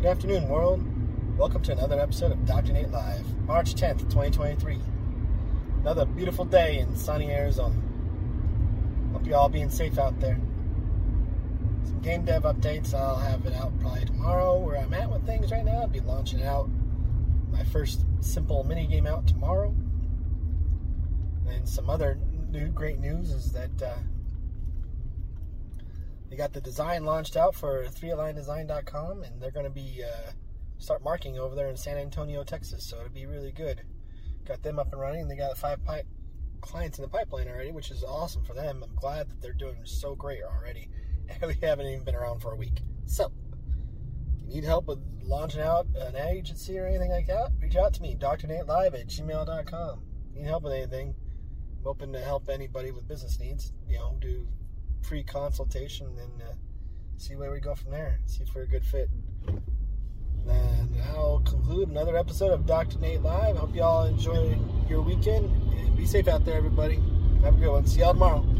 Good afternoon, world. Welcome to another episode of Dr. Nate Live, March 10th, 2023. Another beautiful day in sunny Arizona. Hope you all being safe out there. Some game dev updates. I'll have it out probably tomorrow where I'm at with things right now. I'll be launching out my first simple mini game out tomorrow. And some other new great news is that uh, they got the design launched out for 3aligndesign.com and they're going to be uh, start marking over there in San Antonio, Texas. So it'll be really good. Got them up and running. They got five pipe clients in the pipeline already, which is awesome for them. I'm glad that they're doing so great already. We haven't even been around for a week. So, if you need help with launching out an agency or anything like that, reach out to me, drnatelive at gmail.com. Need help with anything? I'm open to help anybody with business needs. You know, do free consultation and uh, see where we go from there. See if we're a good fit. And I'll conclude another episode of Dr. Nate Live. Hope you all enjoy your weekend and be safe out there, everybody. Have a good one. See y'all tomorrow.